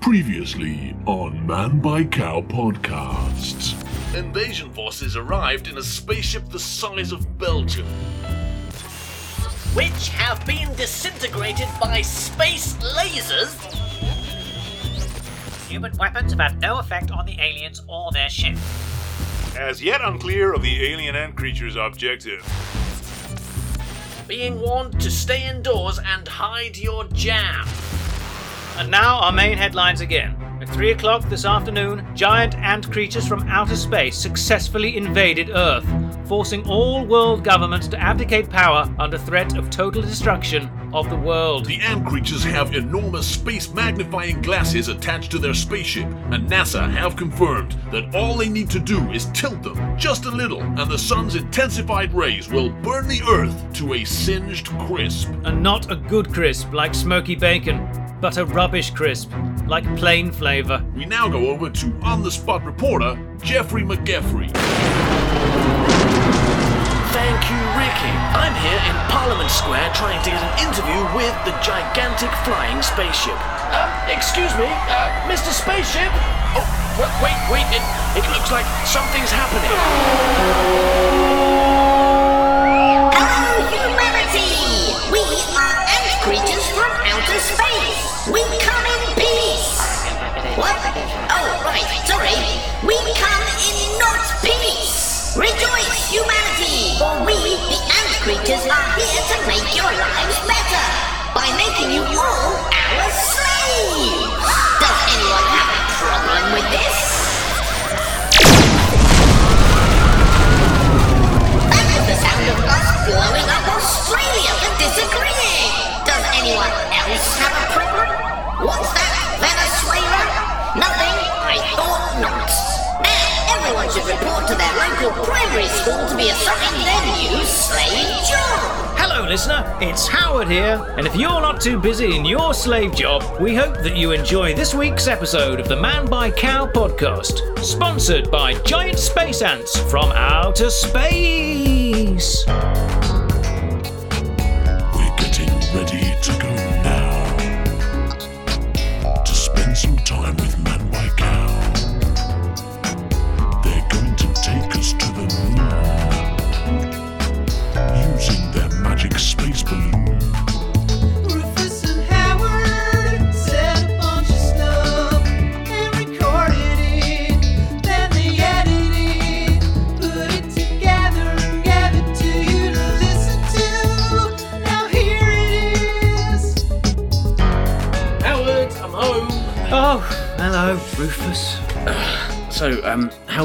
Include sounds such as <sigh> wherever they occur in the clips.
Previously on Man by Cow podcasts. Invasion forces arrived in a spaceship the size of Belgium. which have been disintegrated by space lasers. Human weapons have had no effect on the aliens or their ship. As yet unclear of the alien and creature's objective. Being warned to stay indoors and hide your jam. And now our main headlines again. At 3 o'clock this afternoon, giant ant creatures from outer space successfully invaded Earth, forcing all world governments to abdicate power under threat of total destruction of the world. The ant creatures have enormous space magnifying glasses attached to their spaceship, and NASA have confirmed that all they need to do is tilt them just a little, and the sun's intensified rays will burn the Earth to a singed crisp. And not a good crisp like smoky bacon, but a rubbish crisp like plain flavour. We now go over to on the spot reporter Jeffrey McGeffrey. Thank you, Ricky. I'm here in Parliament Square trying to get an interview with the gigantic flying spaceship. Uh, excuse me, uh, Mr. Spaceship? Oh, w- wait, wait, it, it looks like something's happening. Hello, humanity! We are ant creatures from outer space. We come in peace. What? Oh, right, sorry. We come in not peace. Rejoice, humanity! For we, the ant creatures, are here to make your lives better by making you all our slaves. Does anyone have a problem with this? Anyone else have a problem? What's that, Venezuela? Nothing? I thought not. Now, everyone should report to their local primary school to be assigned their new slave job. Hello, listener. It's Howard here. And if you're not too busy in your slave job, we hope that you enjoy this week's episode of the Man by Cow podcast, sponsored by giant space ants from outer space.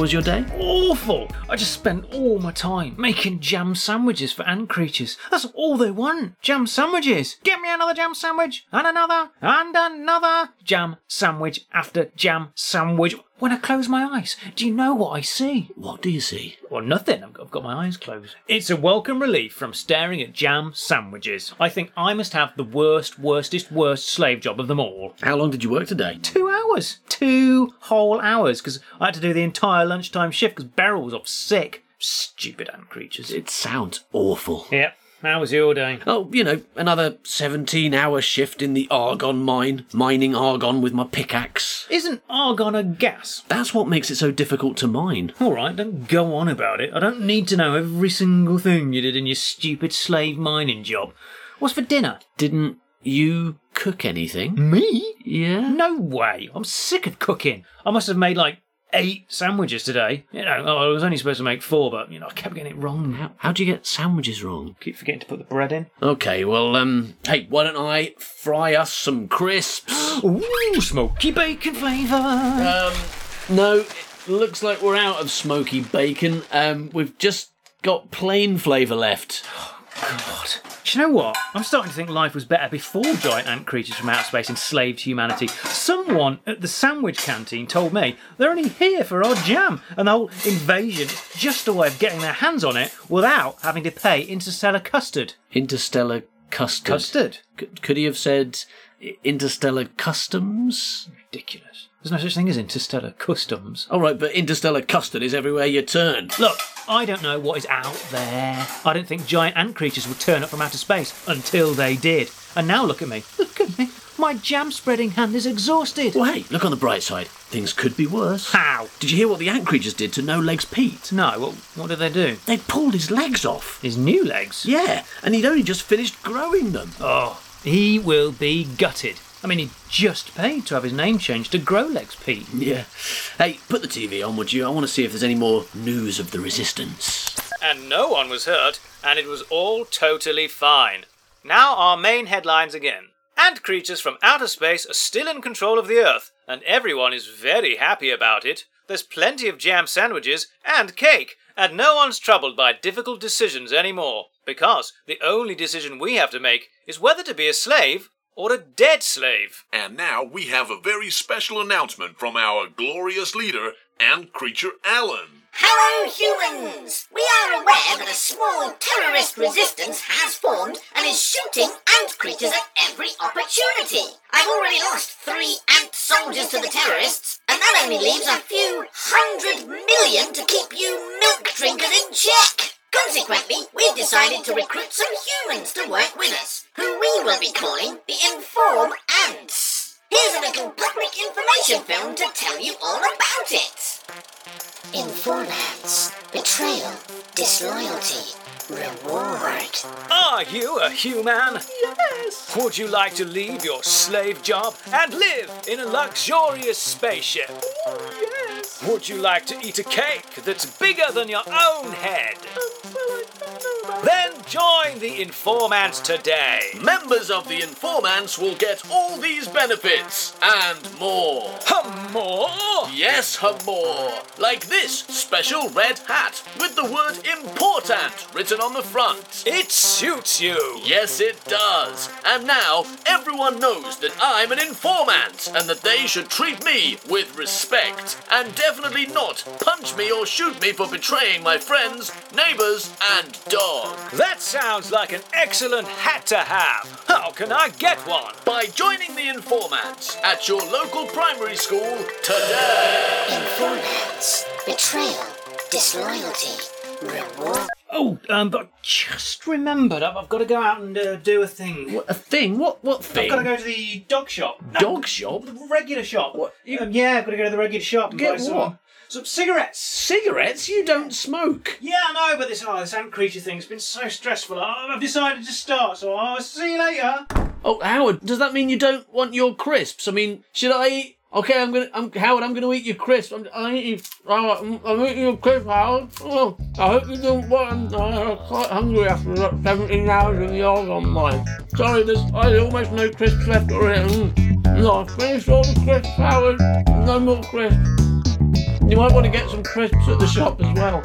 Was your day? Awful! I just spent all my time making jam sandwiches for ant creatures. That's all they want. Jam sandwiches. Get me another jam sandwich, and another, and another jam sandwich after jam sandwich. When I close my eyes, do you know what I see? What do you see? Well, nothing. I've got, I've got my eyes closed. It's a welcome relief from staring at jam sandwiches. I think I must have the worst, worstest, worst slave job of them all. How long did you work today? Two hours. Two whole hours. Because I had to do the entire lunchtime shift because Beryl was off sick. Stupid ant creatures. It sounds awful. Yep. How was your day? Oh, you know, another 17 hour shift in the argon mine, mining argon with my pickaxe. Isn't argon a gas? That's what makes it so difficult to mine. All right, don't go on about it. I don't need to know every single thing you did in your stupid slave mining job. What's for dinner? Didn't you cook anything? Me? Yeah? No way. I'm sick of cooking. I must have made like eight sandwiches today. You know, I was only supposed to make four, but you know, I kept getting it wrong. How, how'd you get sandwiches wrong? Keep forgetting to put the bread in. Okay, well, um, hey, why don't I fry us some crisps? <gasps> Ooh, smoky bacon flavour. um, no, it looks like we're out of smoky bacon. Um, we've just got plain flavour left. <gasps> <gasps> God. Do you know what? I'm starting to think life was better before giant ant creatures from outer space enslaved humanity. Someone at the sandwich canteen told me they're only here for our jam, and the whole invasion is just a way of getting their hands on it without having to pay interstellar custard. Interstellar custard. Custard? C- could he have said interstellar customs? Ridiculous. There's no such thing as interstellar customs. All right, but interstellar custard is everywhere you turn. Look, I don't know what is out there. I don't think giant ant creatures would turn up from outer space until they did. And now look at me. Look at me. My jam spreading hand is exhausted. Well, hey, look on the bright side. Things could be worse. How? Did you hear what the ant creatures did to No Legs Pete? No, what, what did they do? They pulled his legs off. His new legs? Yeah, and he'd only just finished growing them. Oh, he will be gutted. I mean, he just paid to have his name changed to Grow Legs Pete. Yeah. Hey, put the TV on, would you? I want to see if there's any more news of the resistance. And no one was hurt, and it was all totally fine. Now, our main headlines again. Ant creatures from outer space are still in control of the Earth, and everyone is very happy about it. There's plenty of jam sandwiches and cake, and no one's troubled by difficult decisions anymore, because the only decision we have to make is whether to be a slave or a dead slave. And now we have a very special announcement from our glorious leader, Ant Creature Alan. Hello, humans! We are aware that a small terrorist resistance has formed and is shooting ant creatures at every opportunity. I've already lost three ant soldiers to the terrorists, and that only leaves a few hundred million to keep you milk drinkers in check. Consequently, we've decided to recruit some humans to work with us, who we will be calling the Inform Ants. Here's a little public information film to tell you all about it. Informants, betrayal, disloyalty, reward. Are you a human? Yes. Would you like to leave your slave job and live in a luxurious spaceship? yes. Would you like to eat a cake that's bigger than your own head? Then join the Informants today. Members of the Informants will get all these benefits and more. Hum more? Yes, hum more. Like this special red hat with the word important written on the front. It suits you. Yes, it does. And now everyone knows that I'm an informant and that they should treat me with respect and definitely not punch me or shoot me for betraying my friends, neighbors, and dog. That sounds like an excellent hat to have. How can I get one? By joining the informants at your local primary school today. Informants, betrayal, disloyalty, reward. Oh, um, but I just remembered, I've, I've got to go out and uh, do a thing. What a thing? What what thing? I've got to go to the dog shop. No, Dog shop? The regular shop. What, you- Um, yeah, I've got to go to the regular shop and Get buy some, what? some cigarettes. Cigarettes? You don't smoke. Yeah, I know, but this, oh, this ant creature thing's been so stressful. I- I've decided to start, so I'll see you later. Oh, Howard, does that mean you don't want your crisps? I mean, should I eat? Okay, I'm gonna. I'm Howard. I'm gonna eat your crisps. I'm. I'm eating. I'm, I'm eating your crisps, Howard. Oh, I hope you don't want. I'm quite hungry after that 17 hours of yoga on mine. Sorry, there's I almost no crisps left already. Mm. No, I finished all the crisps, Howard. No more crisps. You might want to get some crisps at the shop as well.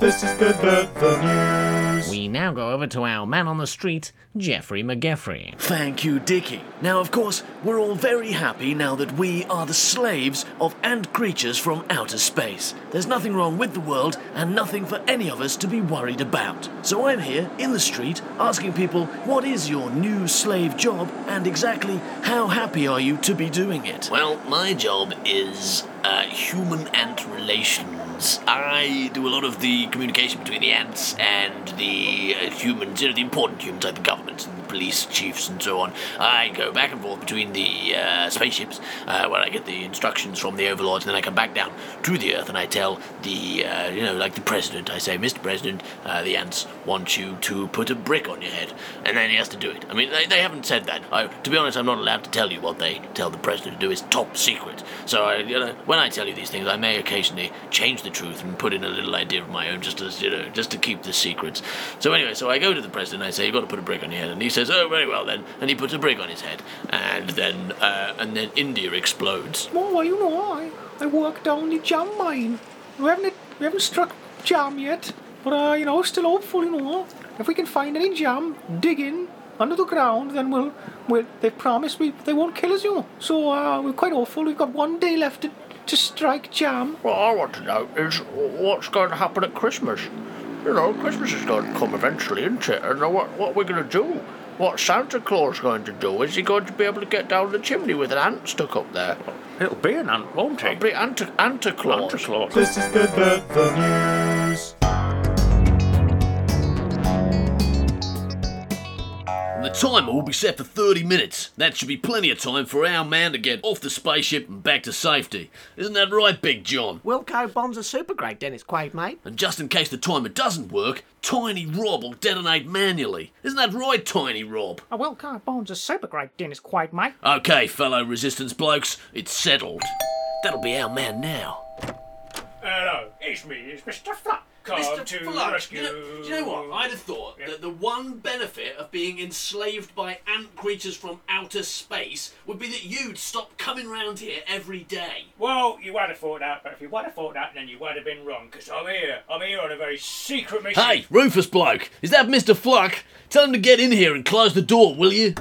This is the, the, the news. We now go over to our man on the street, Jeffrey McGeffrey. Thank you, Dickie. Now, of course, we're all very happy now that we are the slaves of ant creatures from outer space. There's nothing wrong with the world and nothing for any of us to be worried about. So I'm here in the street asking people, what is your new slave job and exactly how happy are you to be doing it? Well, my job is uh, human ant relations. I do a lot of the communication between the ants and the uh, humans, you know, the important humans like the government police chiefs and so on. I go back and forth between the uh, spaceships uh, where I get the instructions from the overlords, and then I come back down to the Earth and I tell the, uh, you know, like the president, I say, Mr. President, uh, the ants want you to put a brick on your head, and then he has to do it. I mean, they, they haven't said that. I, to be honest, I'm not allowed to tell you what they tell the president to do. It's top secret. So, I, you know, when I tell you these things, I may occasionally change the truth and put in a little idea of my own, just as you know, just to keep the secrets. So anyway, so I go to the president. and I say, "You've got to put a brick on your head," and he says, "Oh, very well then." And he puts a brick on his head, and then uh, and then India explodes. Well, you know, I, I work down the jam mine. We haven't, we haven't struck jam yet, but, uh, you know, still hopeful, you know. If we can find any jam digging under the ground, then we'll, we'll they've promised we, they won't kill us, you know. So, uh, we're quite hopeful. We've got one day left to, to strike jam. What I want to know is what's going to happen at Christmas. You know, Christmas is going to come eventually, isn't it? And what, what we're going to do? What Santa Claus going to do? Is he going to be able to get down the chimney with an ant stuck up there? It'll be an ant, won't It'll be Anta, Anta Claus. This is the, the, the news. The timer will be set for 30 minutes. That should be plenty of time for our man to get off the spaceship and back to safety. Isn't that right, Big John? Wilco bombs are super great, Dennis Quaid, mate. And just in case the timer doesn't work, Tiny Rob will detonate manually. Isn't that right, Tiny Rob? A Wilco bombs are super great, Dennis Quaid, mate. Okay, fellow resistance blokes, it's settled. That'll be our man now. Hello, it's me, it's Mr. Fluck. Come to rescue. you know, do you know what? I'd have thought that the one benefit of being enslaved by ant creatures from outer space would be that you'd stop coming round here every day. Well, you would have thought that, but if you would have thought that, then you would have been wrong, because I'm here. I'm here on a very secret mission. Hey, Rufus bloke, is that Mr. Fluck? Tell him to get in here and close the door, will you?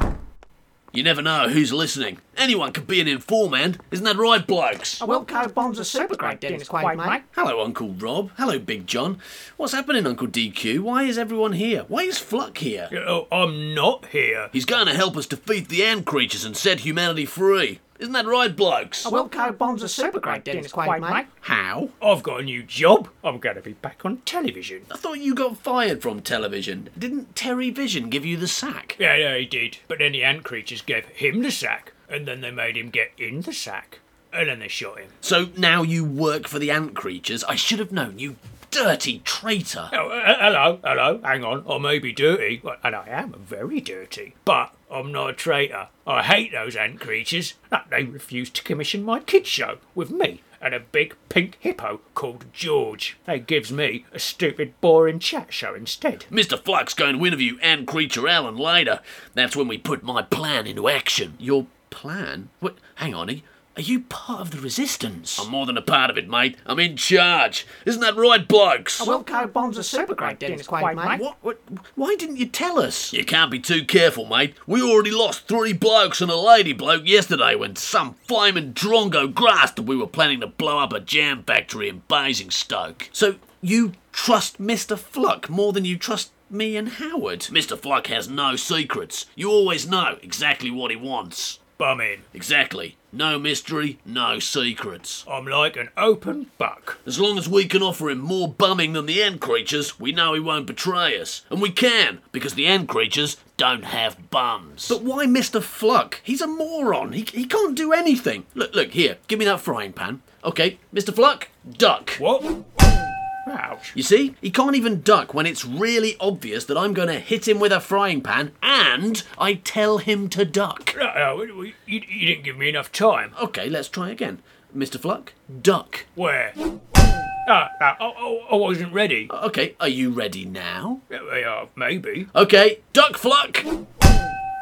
You never know who's listening. Anyone could be an informant, isn't that right, blokes? Oh, A Wilco bombs are super great, Dennis Quaid, mate. Hello, Uncle Rob. Hello, Big John. What's happening, Uncle DQ? Why is everyone here? Why is Fluck here? Oh, I'm not here. He's going to help us defeat the ant creatures and set humanity free. Isn't that right, blokes? A Wilco bombs are super great, Dennis Quaid, mate. How? I've got a new job. I'm going to be back on television. I thought you got fired from television. Didn't Terry Vision give you the sack? Yeah, yeah, he did. But then the ant creatures gave him the sack, and then they made him get in the sack, and then they shot him. So now you work for the ant creatures? I should have known, you dirty traitor. Oh, uh, hello, hello, hang on. I may be dirty, and I am very dirty, but I'm not a traitor. I hate those ant creatures. Uh, They refused to commission my kids show with me and a big pink hippo called George. They gives me a stupid, boring chat show instead. Mr. Fluck's going to interview Ant Creature Alan later. That's when we put my plan into action. Your plan? What? Hang on, are- are you part of the resistance? I'm more than a part of it, mate. I'm in charge. Isn't that right, blokes? Oh, a Wilco bombs are super great, Dennis Quaid, mate. What, what? Why didn't you tell us? You can't be too careful, mate. We already lost three blokes and a lady bloke yesterday when some flaming drongo grasped that we were planning to blow up a jam factory in Basingstoke. So you trust Mr. Fluck more than you trust me and Howard? Mr. Fluck has no secrets. You always know exactly what he wants. Bum in. Exactly. No mystery, no secrets. I'm like an open buck. As long as we can offer him more bumming than the ant creatures, we know he won't betray us. And we can, because the ant creatures don't have bums. But why Mr. Fluck? He's a moron. He, he can't do anything. Look, look, here, give me that frying pan. Okay, Mr. Fluck, duck. What? Ouch. You see, he can't even duck when it's really obvious that I'm going to hit him with a frying pan and I tell him to duck. No, no, you, you didn't give me enough time. Okay, let's try again. Mr. Fluck, duck. Where? Ah, ah, oh, oh, I wasn't ready. Okay, are you ready now? Yeah, yeah, maybe. Okay, duck Fluck.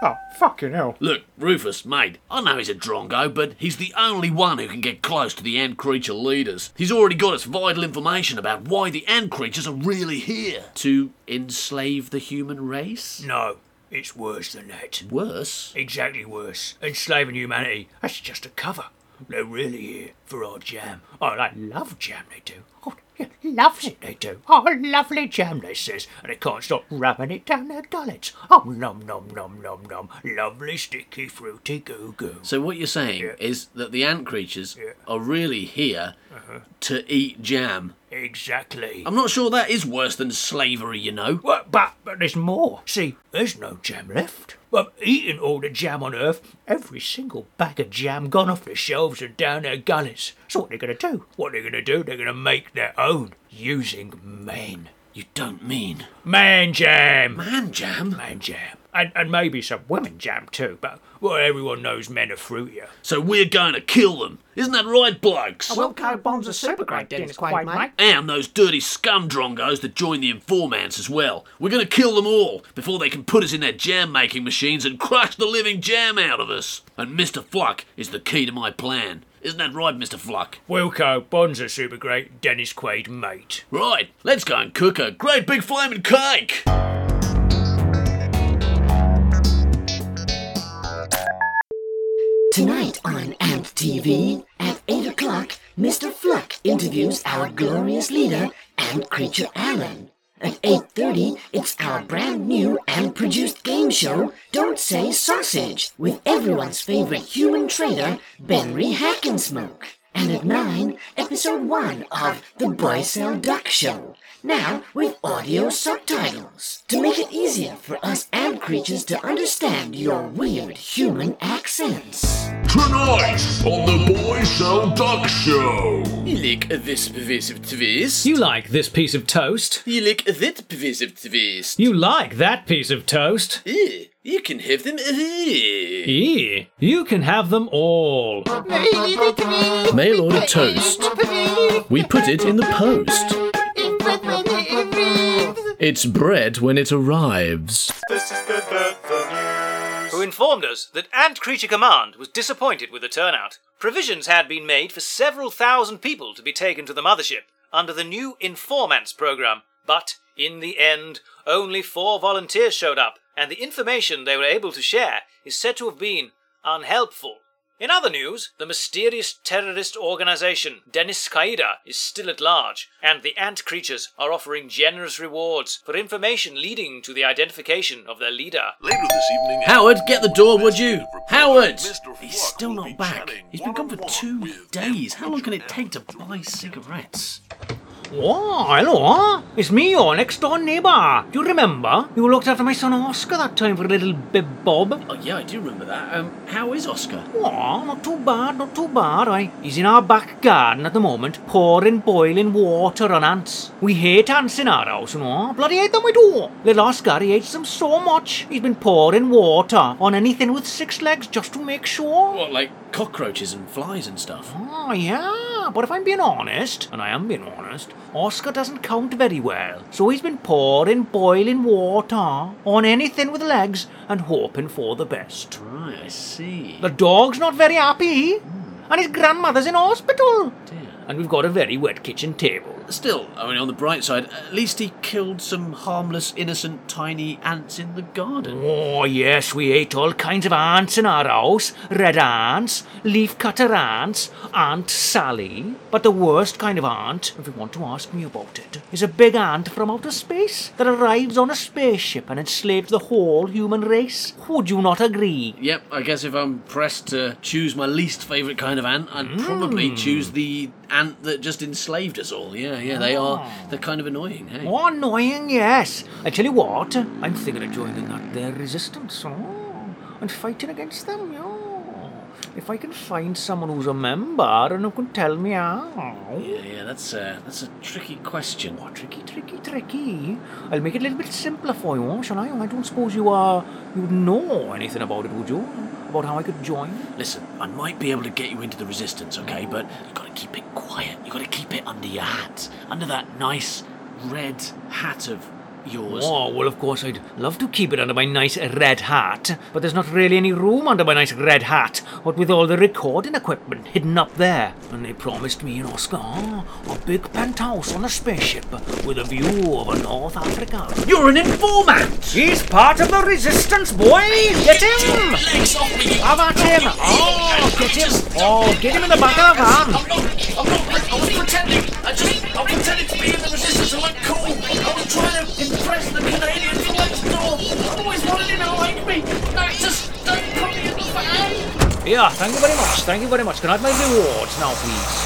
Oh, fucking hell. Look, Rufus, mate, I know he's a drongo, but he's the only one who can get close to the ant creature leaders. He's already got us vital information about why the ant creatures are really here. To enslave the human race? No, it's worse than that. Worse? Exactly worse. Enslaving humanity, that's just a cover. They're really here for our jam. Oh, they love jam, they do. Oh, yeah, <laughs> loves it, they do. Oh, lovely jam, they says. And they can't stop rubbing it down their gullets. Oh, nom, nom, nom, nom, nom. Lovely, sticky, fruity goo-goo. So what you're saying Yeah. is that the ant creatures Yeah. are really here uh-huh. to eat jam. Exactly. I'm not sure that is worse than slavery, you know. Well, but, but there's more. See, there's no jam left. Well, eating all the jam on Earth, every single bag of jam gone off the shelves and down their gullets. So what they're going to do? What they're going to do? They're going to make their own using men. You don't mean Man jam. man jam? Man jam. And, and maybe some women jam too, but well, everyone knows men are fruitier. So we're going to kill them. Isn't that right, blokes? Oh, A Wilco bombs are super great, Dennis Quaid, mate. And those dirty scum drongos that join the informants as well. We're going to kill them all before they can put us in their jam making machines and crush the living jam out of us. And Mr. Fluck is the key to my plan. Isn't that right, Mr. Fluck? Wilco, Bonds are super great, Dennis Quaid, mate. Right, let's go and cook a great big flaming cake. Tonight on AMP TV at 8 o'clock, Mr. Fluck interviews our glorious leader, Ant Creature Alan. At 8.30, it's our brand new and produced game show, Don't Say Sausage, with everyone's favorite human trader, Benry Hackensmoke. And at 9, episode 1 of The Boy Cell Duck Show. Now with audio subtitles to make it easier for us ant creatures to understand your weird human accents. Tonight on the Boy Cell Duck Show. You like this piece of twist? You like this piece of toast? You like that piece of twist? You like that piece of toast? Eh, you can have them. eh. Yeah, you can have them all. Mail order toast. We put it in the post. It's bread when it arrives. This is the, the, the news. Who informed us that Ant Creature Command was disappointed with the turnout. Provisions had been made for several thousand people to be taken to the mothership under the new Informants program, but in the end, only four volunteers showed up, and the information they were able to share is said to have been unhelpful. In other news, the mysterious terrorist organization Dennis Qaeda is still at large, and the ant creatures are offering generous rewards for information leading to the identification of their leader. Later this evening. Howard, get the door, would you? Howard! He's still not back. He's been gone for two days. How long can it take to buy cigarettes? Oh, hello. It's me, your next door neighbour. Do you remember? You looked after my son Oscar that time for a little bib bob. Oh, yeah, I do remember that. Um, how is Oscar? Oh, not too bad, not too bad. I, he's in our back garden at the moment, pouring boiling water on ants. We hate ants in our house, you know. Bloody hate them we do. Little Oscar, he hates them so much. He's been pouring water on anything with six legs just to make sure. What, like cockroaches and flies and stuff? Oh, yeah, but if I'm being honest, and I am being honest, Oscar doesn't count very well. So he's been pouring boiling water on anything with legs and hoping for the best. Right, I see. The dog's not very happy, and his grandmother's in hospital. Dear. And we've got a very wet kitchen table. Still, I mean, on the bright side, at least he killed some harmless, innocent, tiny ants in the garden. Oh, yes, we ate all kinds of ants in our house red ants, leaf cutter ants, Aunt Sally. But the worst kind of ant, if you want to ask me about it, is a big ant from outer space that arrives on a spaceship and enslaves the whole human race. Would you not agree? Yep, I guess if I'm pressed to choose my least favourite kind of ant, I'd probably hmm. choose the ant that just enslaved us all. Yeah, yeah, they are. Ah. They're kind of annoying, hey? Oh, annoying, yes. I tell you what, I'm thinking of joining that their resistance, oh, and fighting against them, yeah. If I can find someone who's a member and who can tell me how. Yeah, yeah, that's a that's a tricky question. Oh, tricky, tricky, tricky. I'll make it a little bit simpler for you, shall I? I don't suppose you are you would know anything about it, would you? About how I could join? Listen, I might be able to get you into the resistance, okay? But you've got to keep it quiet. You've got to keep it under your hat, under that nice red hat of yours. Oh, well, of course, I'd love to keep it under my nice red hat, but there's not really any room under my nice red hat, what with all the recording equipment hidden up there. And they promised me and Oscar a big penthouse on a spaceship with a view over North Africa. You're an informant. He's part of the resistance, boy! Get him! Have at him! Oh, get him! Oh, get him in the back of the van! I was pretending. I just, I pretended to be in the resistance and look cool. I was trying to impress the Canadians next door. I always wanted him to like me. Just don't put me in the van. Yeah, thank you very much, thank you very much. Can I have my rewards now, please?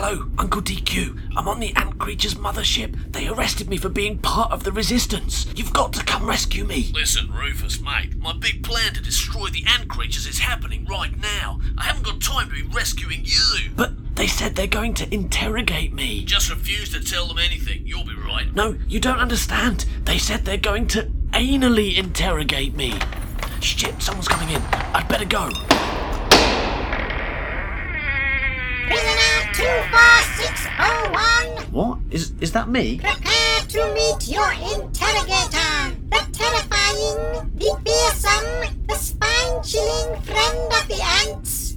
Hello, Uncle DQ. I'm on the ant creature's mothership. They arrested me for being part of the resistance. You've got to come rescue me. Listen, Rufus, mate, my big plan to destroy the ant creatures is happening right now. I haven't got time to be rescuing you. But they said they're going to interrogate me. Just refuse to tell them anything. You'll be right. No, you don't understand. They said they're going to anally interrogate me. Shit, someone's coming in. I'd better go. Prisoner 24601, What? Is is that me? prepare to meet your interrogator, the terrifying, the fearsome, the spine-chilling friend of the ants,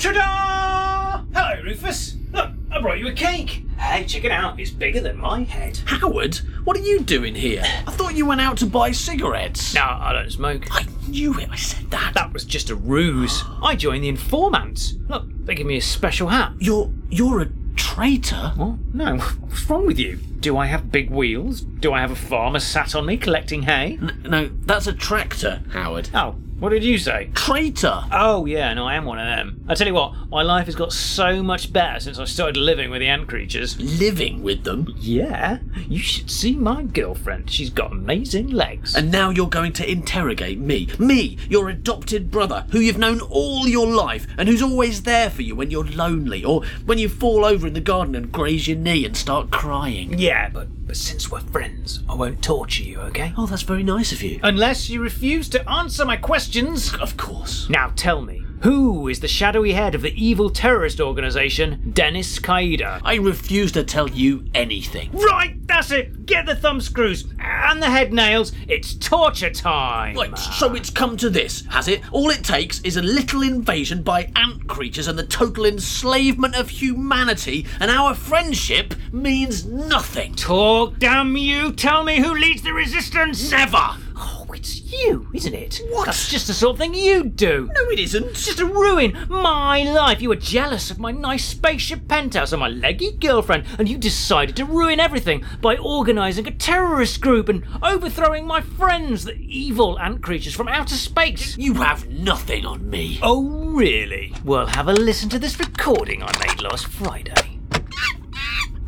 Ta-da! Hello, Rufus. Look, I brought you a cake. Hey, check it out. It's bigger than my head. Howard, what are you doing here? I thought you went out to buy cigarettes. No, I don't smoke. I knew it. I said that. That was just a ruse. I joined the informants. Look, they give me a special hat. You're you're a traitor. What? No, what's wrong with you? Do I have big wheels? Do I have a farmer sat on me collecting hay? N- no, that's a tractor, Howard. Oh, what did you say? Traitor. Oh, yeah, no, I am one of them. I tell you what, my life has got so much better since I started living with the ant creatures. Living with them. Yeah, you should see my girlfriend. She's got amazing legs. And now you're going to interrogate me. Me, your adopted brother, who you've known all your life and who's always there for you when you're lonely or when you fall over in the garden and graze your knee and start crying. Yeah, but, but since we're friends, I won't torture you, okay? Oh, that's very nice of you. Unless you refuse to answer my questions. Of course. Now tell me, who is the shadowy head of the evil terrorist organization, Dennis Qaeda? I refuse to tell you anything. Right, that's it. Get the thumb screws and the head nails. It's torture time. Right, so it's come to this, has it? All it takes is a little invasion by ant creatures and the total enslavement of humanity, and our friendship means nothing. Talk, damn you! Tell me who leads the resistance. Never. Oh, It's you, isn't it? What? That's just the sort of thing you'd do. No, it isn't. It's just to ruin my life. You were jealous of my nice spaceship penthouse and my leggy girlfriend, and you decided to ruin everything by organising a terrorist group and overthrowing my friends, the evil ant creatures from outer space. You have nothing on me. Oh, really? Well, have a listen to this recording I made last Friday.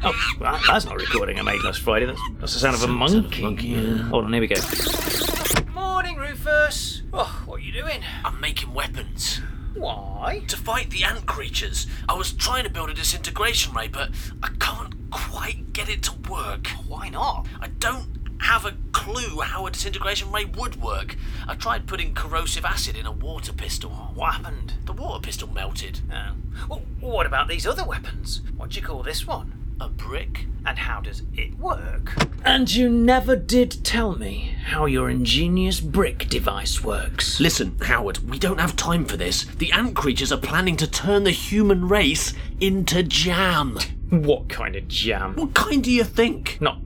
Oh, well, that's not a recording I made last Friday. That's, that's the sound of a monkey. monkey. Hold on, here we go. Oh, what are you doing? I'm making weapons. Why? To fight the ant creatures. I was trying to build a disintegration ray, but I can't quite get it to work. Why not? I don't have a clue how a disintegration ray would work. I tried putting corrosive acid in a water pistol. What happened? The water pistol melted. Oh. Well, what about these other weapons? What do you call this one? A brick? And how does it work? And you never did tell me how your ingenious brick device works. Listen, Howard, we don't have time for this. The ant creatures are planning to turn the human race into jam. What kind of jam? What kind do you think? Not, not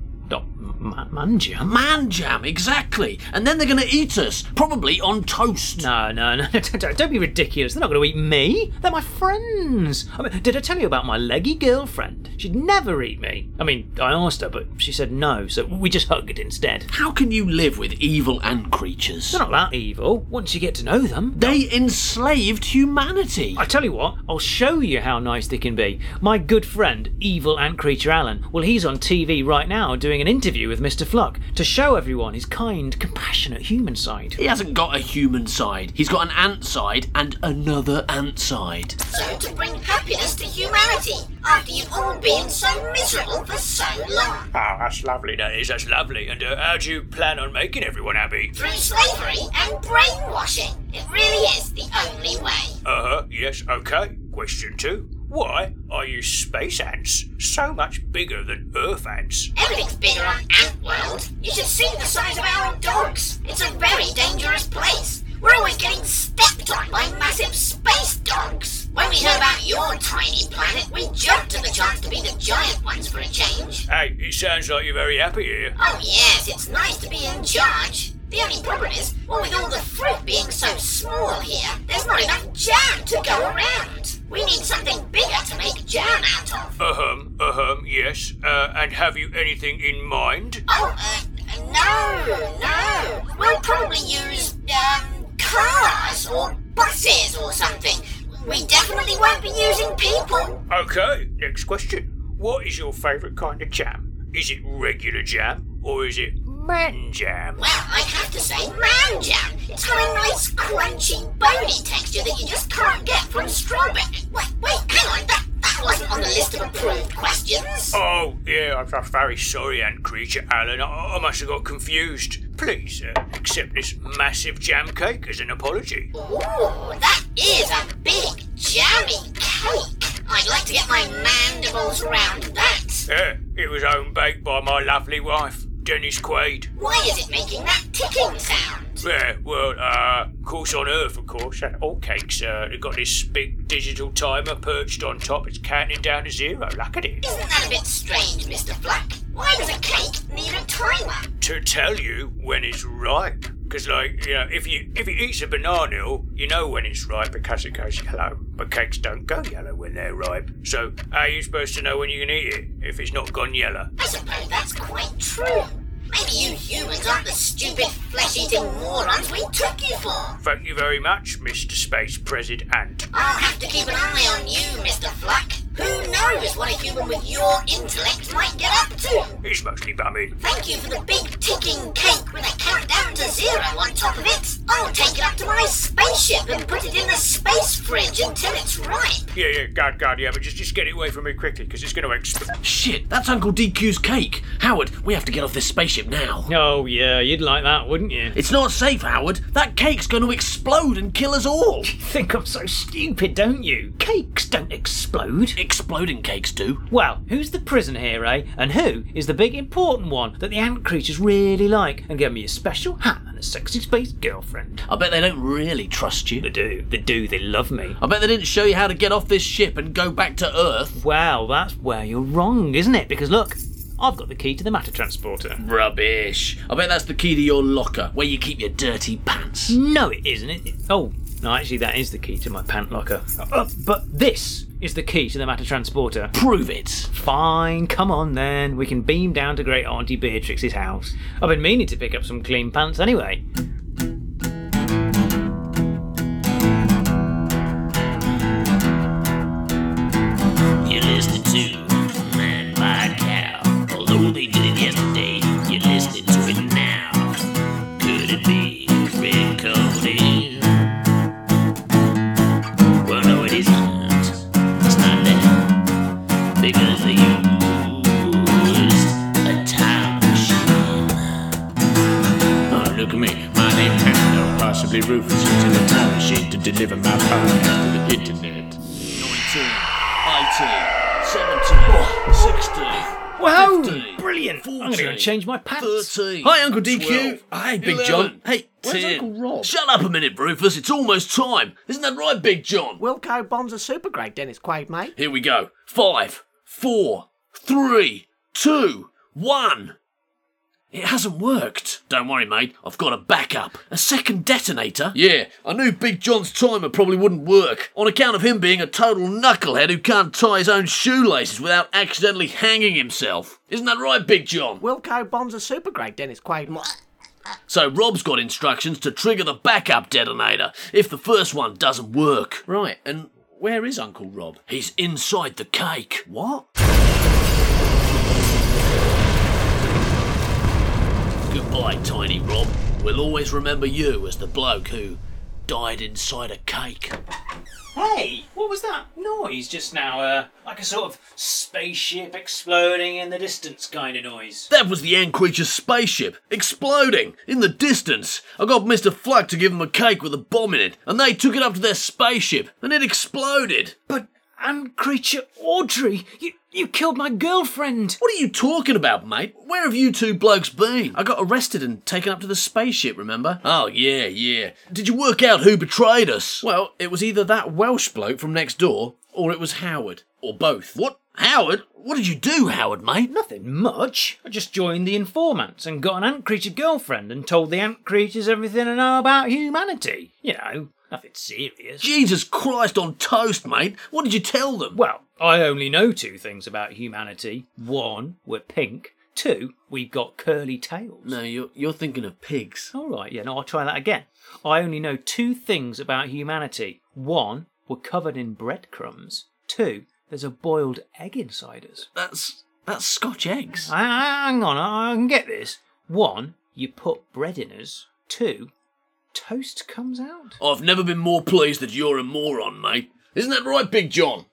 man, man jam. Man jam, exactly. And then they're going to eat us, probably on toast. No, no, no, <laughs> don't, don't be ridiculous. They're not going to eat me. They're my friends. I mean, did I tell you about my leggy girlfriend? She'd never eat me. I mean, I asked her, but she said no, so we just hugged instead. How can you live with evil ant creatures? They're not that evil once you get to know them. They enslaved humanity. I tell you what, I'll show you how nice they can be. My good friend, evil ant creature Alan, well, he's on TV right now doing an interview with Mr. Fluck to show everyone his kind, compassionate human side. He hasn't got a human side. He's got an ant side and another ant side. So to bring happiness to humanity after you've all been so miserable for so long. Oh, that's lovely, that is. That's lovely. And uh, how do you plan on making everyone happy? Through slavery and brainwashing. It really is the only way. Uh huh, yes, okay. Question two. Why are you space ants so much bigger than Earth ants? Everything's bigger on Ant World. You should see the size of our dogs. It's a very dangerous place. We're always getting stepped on by massive space dogs. When we heard about your tiny planet, we jumped at the chance to be the giant ones for a change. Hey, it sounds like you're very happy here. Oh yes, it's nice to be in charge. The only problem is, well, with all the fruit being so small here, there's not enough jam to go around. We need something bigger to make jam out of. Uh-hum, uh-hum, yes. Uh, and have you anything in mind? Oh, uh, no, no. We'll probably use, um, cars or buses or something. We definitely won't be using people. Okay, next question. What is your favourite kind of jam? Is it regular jam or is it man jam? Well, I have to say, man jam. It's got a nice, crunchy, bony texture that you just can't get from strawberry. Wait, wait, hang on. That, that wasn't on the list of approved questions. Oh, yeah, I'm, I'm very sorry, Ant Creature Alan. I, I must have got confused. Please uh, accept this massive jam cake as an apology. Ooh, that is a big, jammy cake. I'd like to get my mandibles around that. Yeah, it was home baked by my lovely wife, Dennis Quaid. Why is it making that ticking sound? Yeah, well, uh, of course on Earth, of course, uh, all cakes, uh, they've got this big digital timer perched on top. It's counting down to zero. Look at it. Isn't that a bit strange, Mr. Flack? Why does a cake need a timer? To tell you when it's ripe. Because, like, you know, if you if you eat a banana, you know when it's ripe because it goes yellow. But cakes don't go yellow when they're ripe. So, how are you supposed to know when you can eat it if it's not gone yellow? I suppose that's quite true. Maybe you humans aren't the stupid flesh-eating morons we took you for. Thank you very much, Mr. Space President. I'll have to keep an eye on you, Mr. Flack. Who knows what a human with your intellect might get up to? It's mostly bumming. Thank you for the big ticking cake with a countdown to zero on top of it. I'll take it up to my spaceship and put it in the space fridge until it's ripe. Yeah, yeah, God, God, yeah, but just, just get it away from me quickly, because it's going to explode. Shit, that's Uncle DQ's cake. Howard, we have to get off this spaceship now. Oh, yeah, you'd like that, wouldn't you? It's not safe, Howard. That cake's going to explode and kill us all. You <laughs> think I'm so stupid, don't you? Cakes don't explode. Exploding cakes do. Well, who's the prisoner here, eh? And who is the big important one that the ant creatures really like and give me a special hat and a sexy space girlfriend? I bet they don't really trust you. They do. They do. They love me. I bet they didn't show you how to get off this ship and go back to Earth. Well, that's where you're wrong, isn't it? Because look, I've got the key to the matter transporter. Rubbish. I bet that's the key to your locker, where you keep your dirty pants. No, it isn't. It. Oh, no, actually, that is the key to my pant locker. Uh, but this is the key to the matter transporter. Prove it. Fine, come on then. We can beam down to Great Auntie Beatrix's house. I've been meaning to pick up some clean pants anyway. Change my pants. 13. Hi, Uncle DQ. 12, Hey, Big 11, John. Hey, where's 10. Uncle Rob? Shut up a minute, Rufus. It's almost time. Isn't that right, Big John? Wilco Bonds are super great, Dennis Quaid, mate. Here we go. Five, four, three, two, one. It hasn't worked. Don't worry, mate. I've got a backup. A second detonator? Yeah, I knew Big John's timer probably wouldn't work. On account of him being a total knucklehead who can't tie his own shoelaces without accidentally hanging himself. Isn't that right, Big John? Wilco Bonds super great, Dennis Quaid. So Rob's got instructions to trigger the backup detonator if the first one doesn't work. Right, and where is Uncle Rob? He's inside the cake. What? Goodbye, Tiny Rob. We'll always remember you as the bloke who died inside a cake. Hey, what was that noise just now? Uh, like a sort of spaceship exploding in the distance kind of noise. That was the Ant Creature's spaceship, exploding in the distance. I got Mr. Fluck to give them a cake with a bomb in it, and they took it up to their spaceship, and it exploded. But Ant Creature Audrey, you, you killed my girlfriend. What are you talking about, mate? Where have you two blokes been? I got arrested and taken up to the spaceship, remember? Oh, yeah, yeah. Did you work out who betrayed us? Well, it was either that Welsh bloke from next door, or it was Howard. Or both. What? Howard? What did you do, Howard, mate? Nothing much. I just joined the informants and got an ant creature girlfriend and told the ant creatures everything I know about humanity. You know, nothing serious. Jesus Christ on toast, mate. What did you tell them? Well, I only know two things about humanity. One, we're pink. Two, we've got curly tails. No, you're, you're thinking of pigs. All right, yeah, no, I'll try that again. I only know two things about humanity. One, we're covered in breadcrumbs. Two, there's a boiled egg inside us. That's that's Scotch eggs. Hang on, I can get this. One, you put bread in us. Two, toast comes out. I've never been more pleased that you're a moron, mate. Isn't that right, Big John?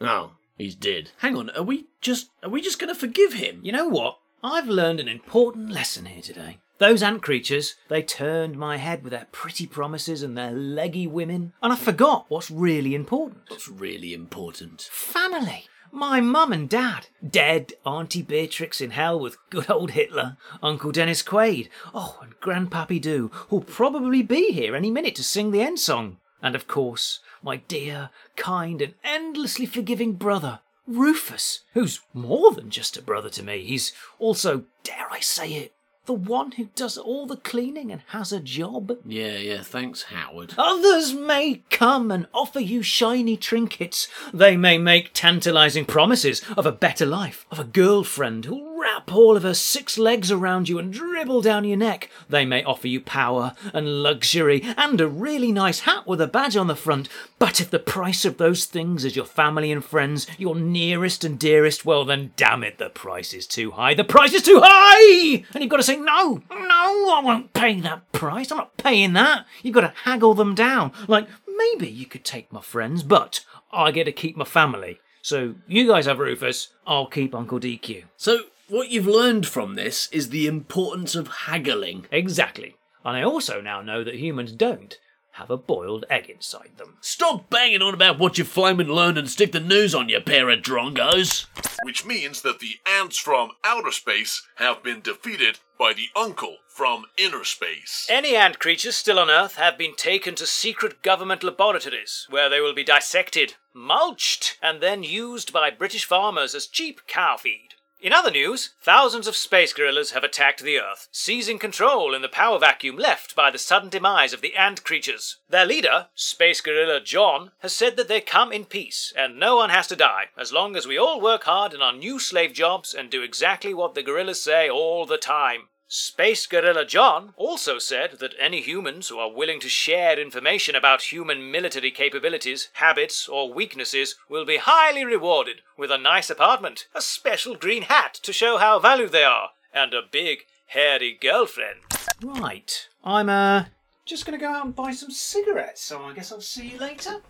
Oh, he's dead. Hang on, are we just are we just gonna forgive him? You know what? I've learned an important lesson here today. Those ant creatures, they turned my head with their pretty promises and their leggy women, and I forgot what's really important. What's really important? Family. My mum and dad, dead Auntie Beatrix in hell with good old Hitler, Uncle Dennis Quaid, oh, and Grandpappy Doo, who'll probably be here any minute to sing the end song. And of course, my dear, kind, and endlessly forgiving brother, Rufus, who's more than just a brother to me. He's also, dare I say it, the one who does all the cleaning and has a job. Yeah, yeah, thanks, Howard. Others may come and offer you shiny trinkets. They may make tantalizing promises of a better life, of a girlfriend who'll wrap all of her six legs around you and dribble down your neck. They may offer you power and luxury and a really nice hat with a badge on the front. But if the price of those things is your family and friends, your nearest and dearest, well then damn it, the price is too high. The price is too high! And you've got to say, no, no, I won't pay that price. I'm not paying that. You've got to haggle them down. Like, maybe you could take my friends, but I get to keep my family. So you guys have Rufus, I'll keep Uncle DQ. So, what you've learned from this is the importance of haggling. Exactly. And I also now know that humans don't have a boiled egg inside them. Stop banging on about what you've flaming learned and stick the news on, you pair of drongos. Which means that the ants from outer space have been defeated by the uncle from inner space. Any ant creatures still on Earth have been taken to secret government laboratories, where they will be dissected, mulched, and then used by British farmers as cheap cow feed. In other news, thousands of space gorillas have attacked the Earth, seizing control in the power vacuum left by the sudden demise of the ant creatures. Their leader, Space Gorilla John, has said that they come in peace, and no one has to die, as long as we all work hard in our new slave jobs and do exactly what the gorillas say all the time. Space Gorilla John also said that any humans who are willing to share information about human military capabilities, habits, or weaknesses will be highly rewarded with a nice apartment, a special green hat to show how valued they are, and a big, hairy girlfriend. Right. I'm, uh, just gonna go out and buy some cigarettes, so I guess I'll see you later.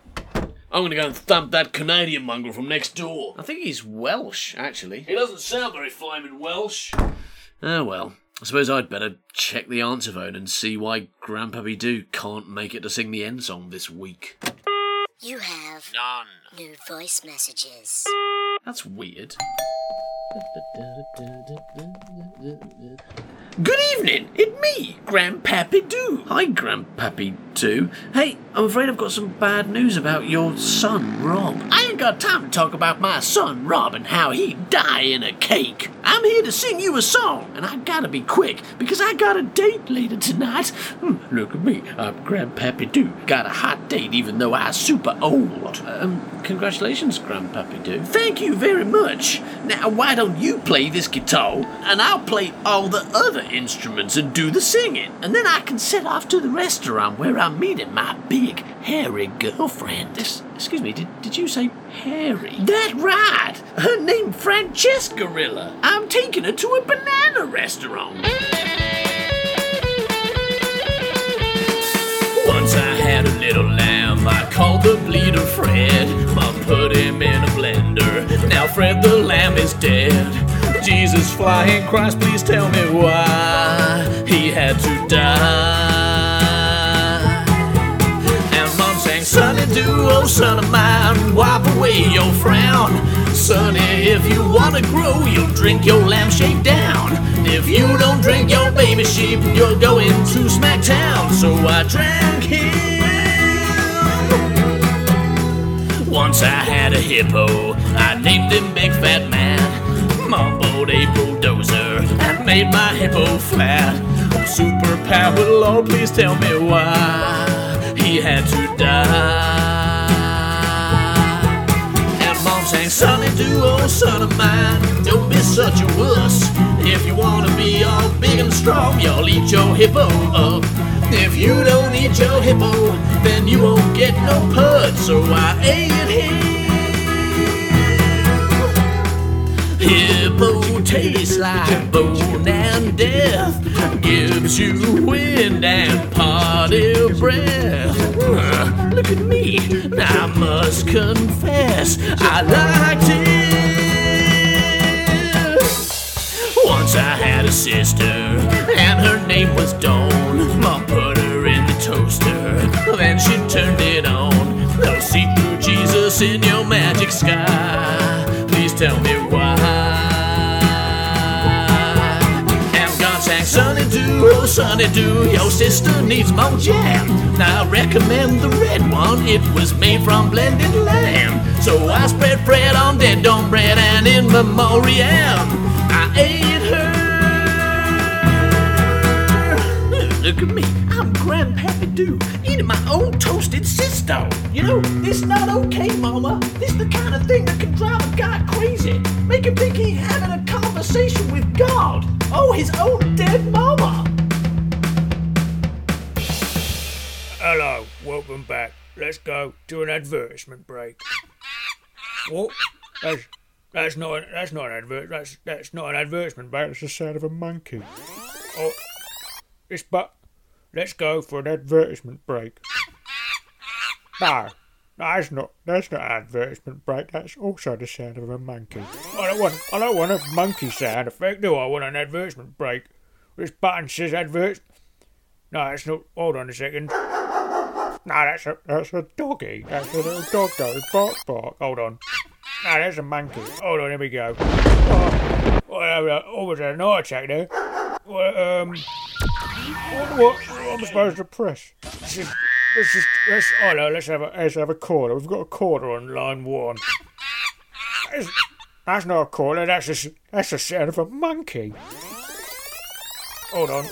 I'm gonna go and thump that Canadian mongrel from next door. I think he's Welsh, actually. He doesn't sound very flaming Welsh. Oh well. I suppose I'd better check the answer phone and see why Grandpappy Doo can't make it to sing the end song this week. You have None. new voice messages. That's weird. Good evening, it's me, Grandpappy Doo. Hi, Grandpappy Doo. Hey, I'm afraid I've got some bad news about your son, Rob. I ain't got time to talk about my son, Rob, and how he die in a cake. I'm here to sing you a song, and I gotta be quick because I got a date later tonight. Hmm, look at me, I'm Grandpappy Doo. Got a hot date even though I'm super old. Um, congratulations, Grandpappy Doo. Thank you very much. Now, why don't you play this guitar, and I'll play all the other instruments and do the singing, and then I can set off to the restaurant where I'm meeting my big, hairy girlfriend. This, excuse me, did, did you say hairy? That right. Her name Francesca Gorilla. I'm taking her to a banana restaurant. Once I had a little lamb, I called the bleeder Fred. Mom put him in a blender. Now Fred the lamb is dead. Jesus flying Christ, please tell me why he had to die. And mom sang, Sonny do, oh son of mine, wipe away your frown. Sonny, if you wanna grow, you'll drink your lamb shake down. If you don't drink your baby sheep, you're going to Smacktown. So I drank him. Once I had a hippo, I named him Big Fat Man. Mom bought a bulldozer and made my hippo flat. Oh, superpower, Lord, please tell me why he had to die. And mom sang, Sonny, do, oh son of mine, don't be such a wuss. If you wanna be all big and strong, y'all eat your hippo up. If you don't eat your hippo, then you won't get no pud. So I ate him. Hippo tastes like bone and death, gives you wind and party breath. <laughs> Look at me, I must confess, I liked it. Once I had a sister, and her name was Dawn. Mom put her in the toaster, then she turned it on. Oh, see through Jesus in your magic sky. Please tell me Sunny Do, your sister needs more jam. Now I recommend the red one, it was made from blended lamb. So I spread bread on dead dawn bread and in memoriam, I ate her. Look at me, I'm Grandpappy Doo, eating my own toasted sister. You know, this not okay, Mama. This the kind of thing that can drive a guy crazy. Make him think he's having a conversation with God. Oh, his own dead mama. Hello, welcome back. Let's go to an advertisement break. What? That's that's not that's not an advert. That's that's not an advertisement break. It's the sound of a monkey. Oh, it's but. Let's go for an advertisement break. No, that's not that's not an advertisement break. That's also the sound of a monkey. I don't want I don't want a monkey sound effect. Do I? I want an advertisement break. This button says advert. No, it's not. Hold on a second. No, that's a that's a doggy. That's a little dog goes bark bark. Hold on. No, that's a monkey. Hold on, here we go. Oh, whatever. Oh, was there an eye attack there? What, um, what, what, what am I supposed to press? This is, this is, let's, oh no, let's have a, let's have a caller. We've got a caller on line one. That's, that's not a caller, that's a, that's the sound of a monkey. Hold on.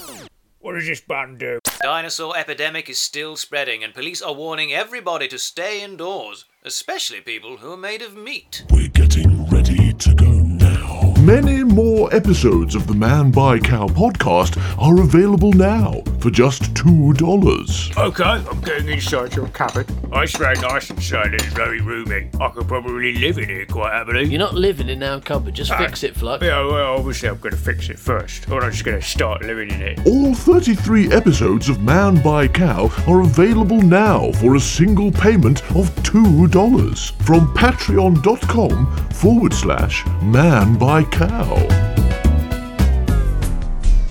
What does this button do? Dinosaur epidemic is still spreading, and police are warning everybody to stay indoors, especially people who are made of meat. We're getting ready to go now. Many more episodes of the Man by Cow podcast are available now for just $2. Okay, I'm getting inside your cupboard. I it's very nice inside. It's very roomy. I could probably live in here quite happily. You're not living in our cupboard, just fix it, Fluck. Yeah, well, obviously I'm going to fix it first. Or I'm just going to start living in it. All 33 episodes of Man by Cow are available now for a single payment of $2 from patreon.com forward slash man by cow.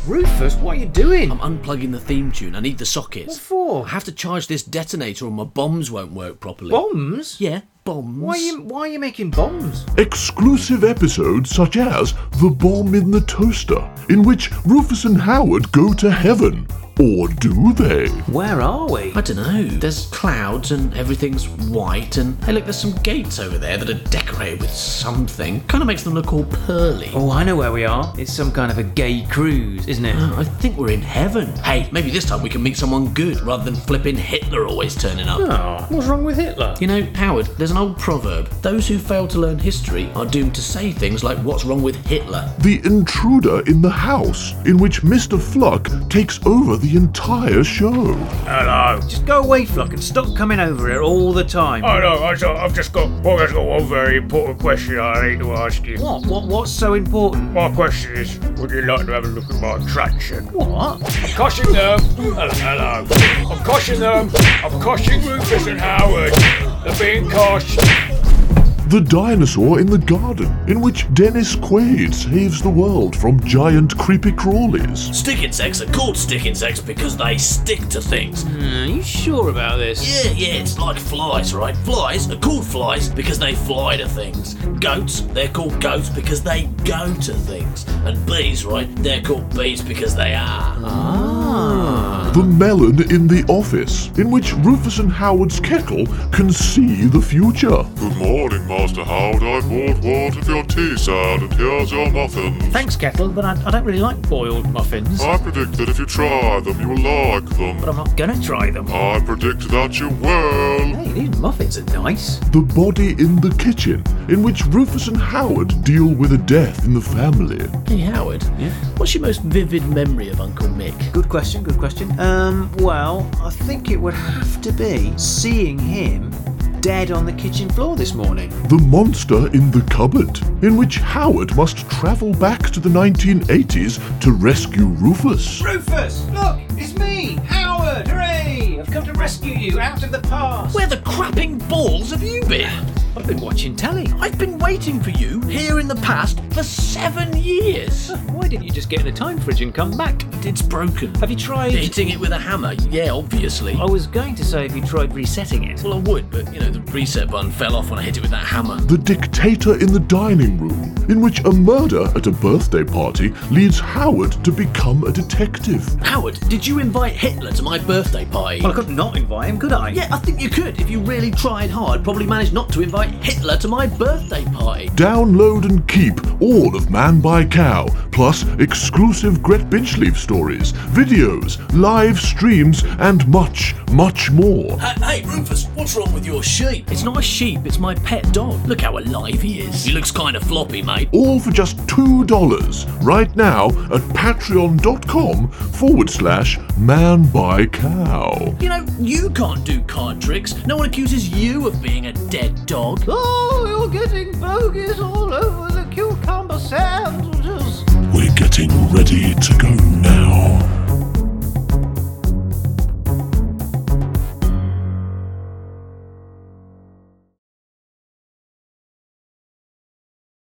Rufus, what are you doing? I'm unplugging the theme tune. I need the sockets. What for? I have to charge this detonator or my bombs won't work properly. Bombs? Yeah, bombs. Why are you why are you making bombs? Exclusive episodes such as The Bomb in the Toaster, in which Rufus and Howard go to heaven. Or do they? Where are we? I don't know. There's clouds and everything's white, and hey, look, there's some gates over there that are decorated with something. Kind of makes them look all pearly. Oh, I know where we are. It's some kind of a gay cruise, isn't it? Oh, <gasps> I think we're in heaven. Hey, maybe this time we can meet someone good rather than flipping Hitler always turning up. Oh, what's wrong with Hitler? You know, Howard, there's an old proverb. Those who fail to learn history are doomed to say things like, what's wrong with Hitler? The intruder in the house, in which Mr. Fluck takes over the entire show. Hello. Just go away, Fluck, and stop coming over here all the time. Oh no, I just- I've just got, well, I've just got one very important question I need to ask you. What? What? What's so important? My question is, would you like to have a look at my attraction? What? I'm cautioning them. Hello, hello. I'm cautioning them. I'm cautioning Rufus and Howard. They're being cautioned. The dinosaur in the garden, in which Dennis Quaid saves the world from giant creepy crawlies. Stick insects are called stick insects because they stick to things. are you sure about this? Yeah, yeah, it's like flies, right? Flies are called flies because they fly to things. Goats, they're called goats because they go to things. And bees, right? They're called bees because they are. Ah. The melon in the office, in which Rufus and Howard's kettle can see the future. Good morning, Master Howard. I brought water for your tea, sir, and here's your muffins. Thanks, Kettle, but I, I don't really like boiled muffins. I predict that if you try them, you will like them. But I'm not gonna try them. I predict that you will. Hey, these muffins are nice. The body in the kitchen, in which Rufus and Howard deal with a death in the family. Hey, Howard. Yeah? What's your most vivid memory of Uncle Mick? Good question, good question. Um, well, I think it would have to be seeing him dead on the kitchen floor this morning. The monster in the cupboard, in which Howard must travel back to the 1980s to rescue Rufus. Rufus, look, it's me, Howard. Hooray! I've come to rescue you out of the past. Where the crapping balls have you been? I've been watching telly. I've been waiting for you here in the past for seven years. Why didn't you just get in a time fridge and come back? It's broken. Have you tried Hitting it with a hammer? Yeah, obviously. I was going to say, have you tried resetting it? Well, I would, but you know, the reset button fell off when I hit it with that hammer. The dictator in the dining room, in which a murder at a birthday party leads Howard to become a detective. Howard, did you invite Hitler to my birthday party? Well, I could not invite him, could I? Yeah, I think you could. If you really tried hard, probably managed not to invite Hitler to my birthday party. Download and keep all of Man by Cow, plus exclusive Gret Binchleaf stories, videos, live streams, and much, much more. Hey, hey, Rufus, what's wrong with your sheep? It's not a sheep, it's my pet dog. Look how alive he is. He looks kind of floppy, mate. All for just $2 right now at patreon.com forward slash man by cow. You know, you can't do card tricks. No one accuses you of being a dead dog. Oh, you're getting bogies all over the cucumber sandwiches. We're getting ready to go now.